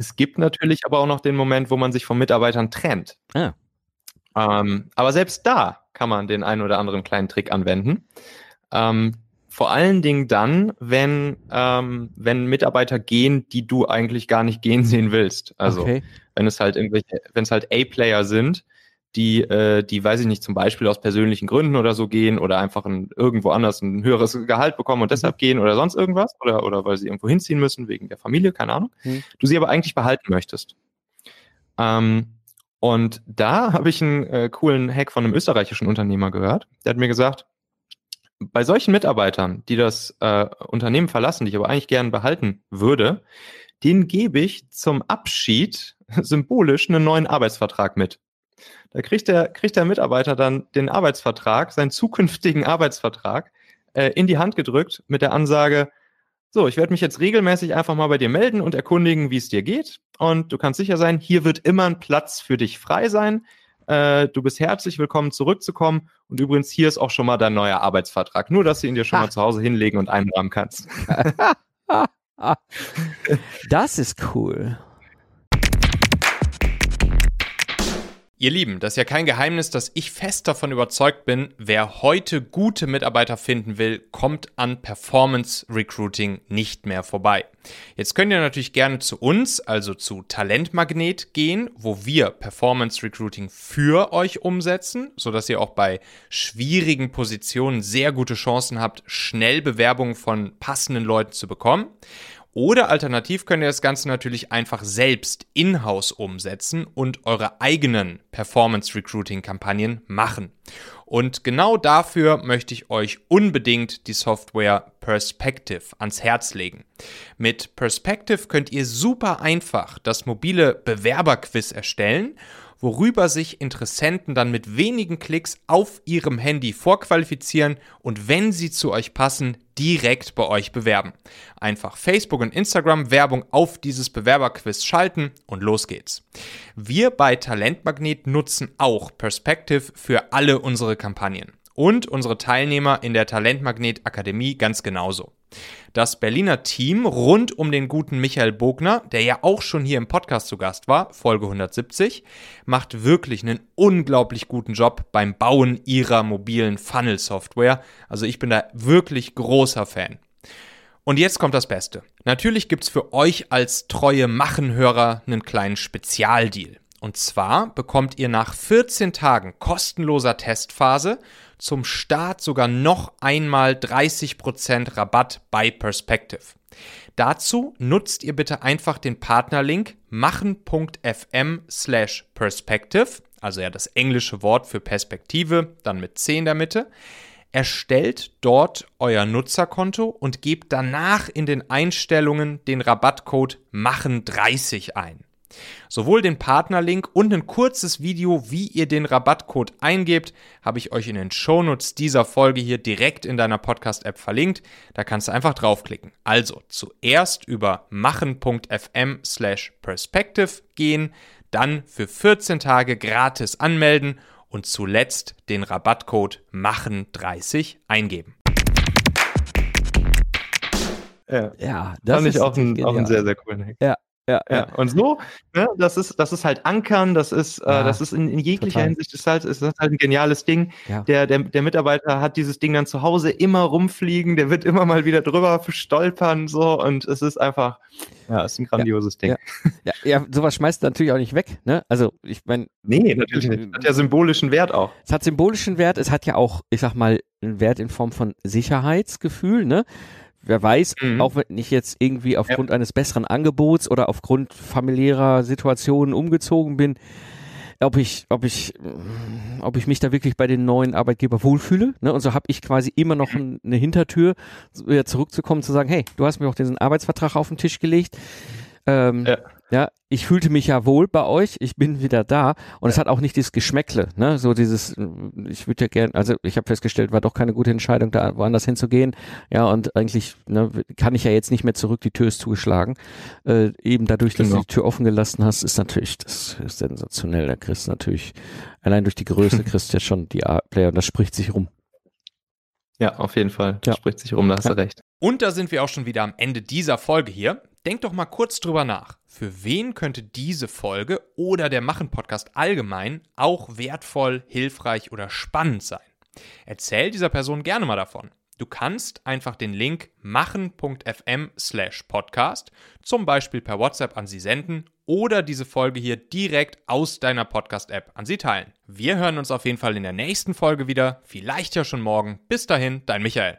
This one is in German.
Es gibt natürlich aber auch noch den Moment, wo man sich von Mitarbeitern trennt. Ah. Ähm, aber selbst da kann man den einen oder anderen kleinen Trick anwenden. Ähm, vor allen Dingen dann, wenn, ähm, wenn Mitarbeiter gehen, die du eigentlich gar nicht gehen sehen willst. Also okay. wenn es halt irgendwelche, wenn es halt A-Player sind, die, äh, die, weiß ich nicht, zum Beispiel aus persönlichen Gründen oder so gehen oder einfach ein, irgendwo anders ein höheres Gehalt bekommen und deshalb mhm. gehen oder sonst irgendwas oder, oder weil sie irgendwo hinziehen müssen wegen der Familie, keine Ahnung. Mhm. Du sie aber eigentlich behalten möchtest. Ähm, und da habe ich einen äh, coolen Hack von einem österreichischen Unternehmer gehört. Der hat mir gesagt, bei solchen Mitarbeitern, die das äh, Unternehmen verlassen, die ich aber eigentlich gern behalten würde, den gebe ich zum Abschied symbolisch einen neuen Arbeitsvertrag mit. Da kriegt der, kriegt der Mitarbeiter dann den Arbeitsvertrag, seinen zukünftigen Arbeitsvertrag, äh, in die Hand gedrückt mit der Ansage, so, ich werde mich jetzt regelmäßig einfach mal bei dir melden und erkundigen, wie es dir geht. Und du kannst sicher sein, hier wird immer ein Platz für dich frei sein. Äh, du bist herzlich willkommen, zurückzukommen. Und übrigens, hier ist auch schon mal dein neuer Arbeitsvertrag. Nur, dass du ihn dir schon ah. mal zu Hause hinlegen und einrahmen kannst. das ist cool. Ihr Lieben, das ist ja kein Geheimnis, dass ich fest davon überzeugt bin, wer heute gute Mitarbeiter finden will, kommt an Performance Recruiting nicht mehr vorbei. Jetzt könnt ihr natürlich gerne zu uns, also zu Talentmagnet gehen, wo wir Performance Recruiting für euch umsetzen, sodass ihr auch bei schwierigen Positionen sehr gute Chancen habt, schnell Bewerbungen von passenden Leuten zu bekommen. Oder alternativ könnt ihr das Ganze natürlich einfach selbst in-house umsetzen und eure eigenen Performance Recruiting Kampagnen machen. Und genau dafür möchte ich euch unbedingt die Software Perspective ans Herz legen. Mit Perspective könnt ihr super einfach das mobile Bewerberquiz erstellen worüber sich Interessenten dann mit wenigen Klicks auf ihrem Handy vorqualifizieren und wenn sie zu euch passen, direkt bei euch bewerben. Einfach Facebook und Instagram Werbung auf dieses Bewerberquiz schalten und los geht's. Wir bei Talentmagnet nutzen auch Perspective für alle unsere Kampagnen und unsere Teilnehmer in der Talentmagnet Akademie ganz genauso. Das Berliner Team rund um den guten Michael Bogner, der ja auch schon hier im Podcast zu Gast war, Folge 170, macht wirklich einen unglaublich guten Job beim Bauen ihrer mobilen Funnel-Software. Also ich bin da wirklich großer Fan. Und jetzt kommt das Beste. Natürlich gibt es für euch als treue Machenhörer einen kleinen Spezialdeal. Und zwar bekommt ihr nach 14 Tagen kostenloser Testphase zum Start sogar noch einmal 30% Rabatt bei Perspective. Dazu nutzt ihr bitte einfach den Partnerlink machen.fm slash perspective, also ja das englische Wort für Perspektive, dann mit 10 in der Mitte. Erstellt dort euer Nutzerkonto und gebt danach in den Einstellungen den Rabattcode machen30 ein. Sowohl den Partnerlink und ein kurzes Video, wie ihr den Rabattcode eingebt, habe ich euch in den Shownotes dieser Folge hier direkt in deiner Podcast-App verlinkt. Da kannst du einfach draufklicken. Also zuerst über machen.fm slash perspective gehen, dann für 14 Tage gratis anmelden und zuletzt den Rabattcode machen30 eingeben. Ja, ja das fand ich auch, ein, auch einen sehr, sehr coolen Hack. Ja, ja, ja. Und so, ne, das ist, das ist halt Ankern, das ist, äh, ja, äh, das ist in, in jeglicher total. Hinsicht ist halt, ist halt ein geniales Ding. Ja. Der, der, der Mitarbeiter hat dieses Ding dann zu Hause immer rumfliegen, der wird immer mal wieder drüber stolpern, so, und es ist einfach, ja, ist ein grandioses Ding. Ja, ja, sowas schmeißt du natürlich auch nicht weg, ne? Also, ich meine. Nee, natürlich nicht. Hat ja symbolischen Wert auch. Es hat symbolischen Wert, es hat ja auch, ich sag mal, einen Wert in Form von Sicherheitsgefühl, ne? Wer weiß, mhm. auch wenn ich jetzt irgendwie aufgrund ja. eines besseren Angebots oder aufgrund familiärer Situationen umgezogen bin, ob ich, ob ich, ob ich mich da wirklich bei den neuen Arbeitgeber wohlfühle. Ne? Und so habe ich quasi immer noch ein, eine Hintertür, wieder zurückzukommen, zu sagen, hey, du hast mir auch diesen Arbeitsvertrag auf den Tisch gelegt. Ähm, ja. Ja, ich fühlte mich ja wohl bei euch, ich bin wieder da und ja. es hat auch nicht dieses Geschmäckle, ne? So dieses, ich würde ja gerne, also ich habe festgestellt, war doch keine gute Entscheidung, da woanders hinzugehen. Ja, und eigentlich ne, kann ich ja jetzt nicht mehr zurück, die Tür ist zugeschlagen. Äh, eben dadurch, dass genau. du die Tür offen gelassen hast, ist natürlich, das ist sensationell. Da kriegst du natürlich, allein durch die Größe kriegst du ja schon die A-Player und das spricht sich rum. Ja, auf jeden Fall. Das ja. spricht sich rum, da hast du recht. Und da sind wir auch schon wieder am Ende dieser Folge hier. Denk doch mal kurz drüber nach. Für wen könnte diese Folge oder der Machen-Podcast allgemein auch wertvoll, hilfreich oder spannend sein? Erzähl dieser Person gerne mal davon. Du kannst einfach den Link machen.fm slash podcast zum Beispiel per WhatsApp an sie senden oder diese Folge hier direkt aus deiner Podcast-App an sie teilen. Wir hören uns auf jeden Fall in der nächsten Folge wieder, vielleicht ja schon morgen. Bis dahin, dein Michael.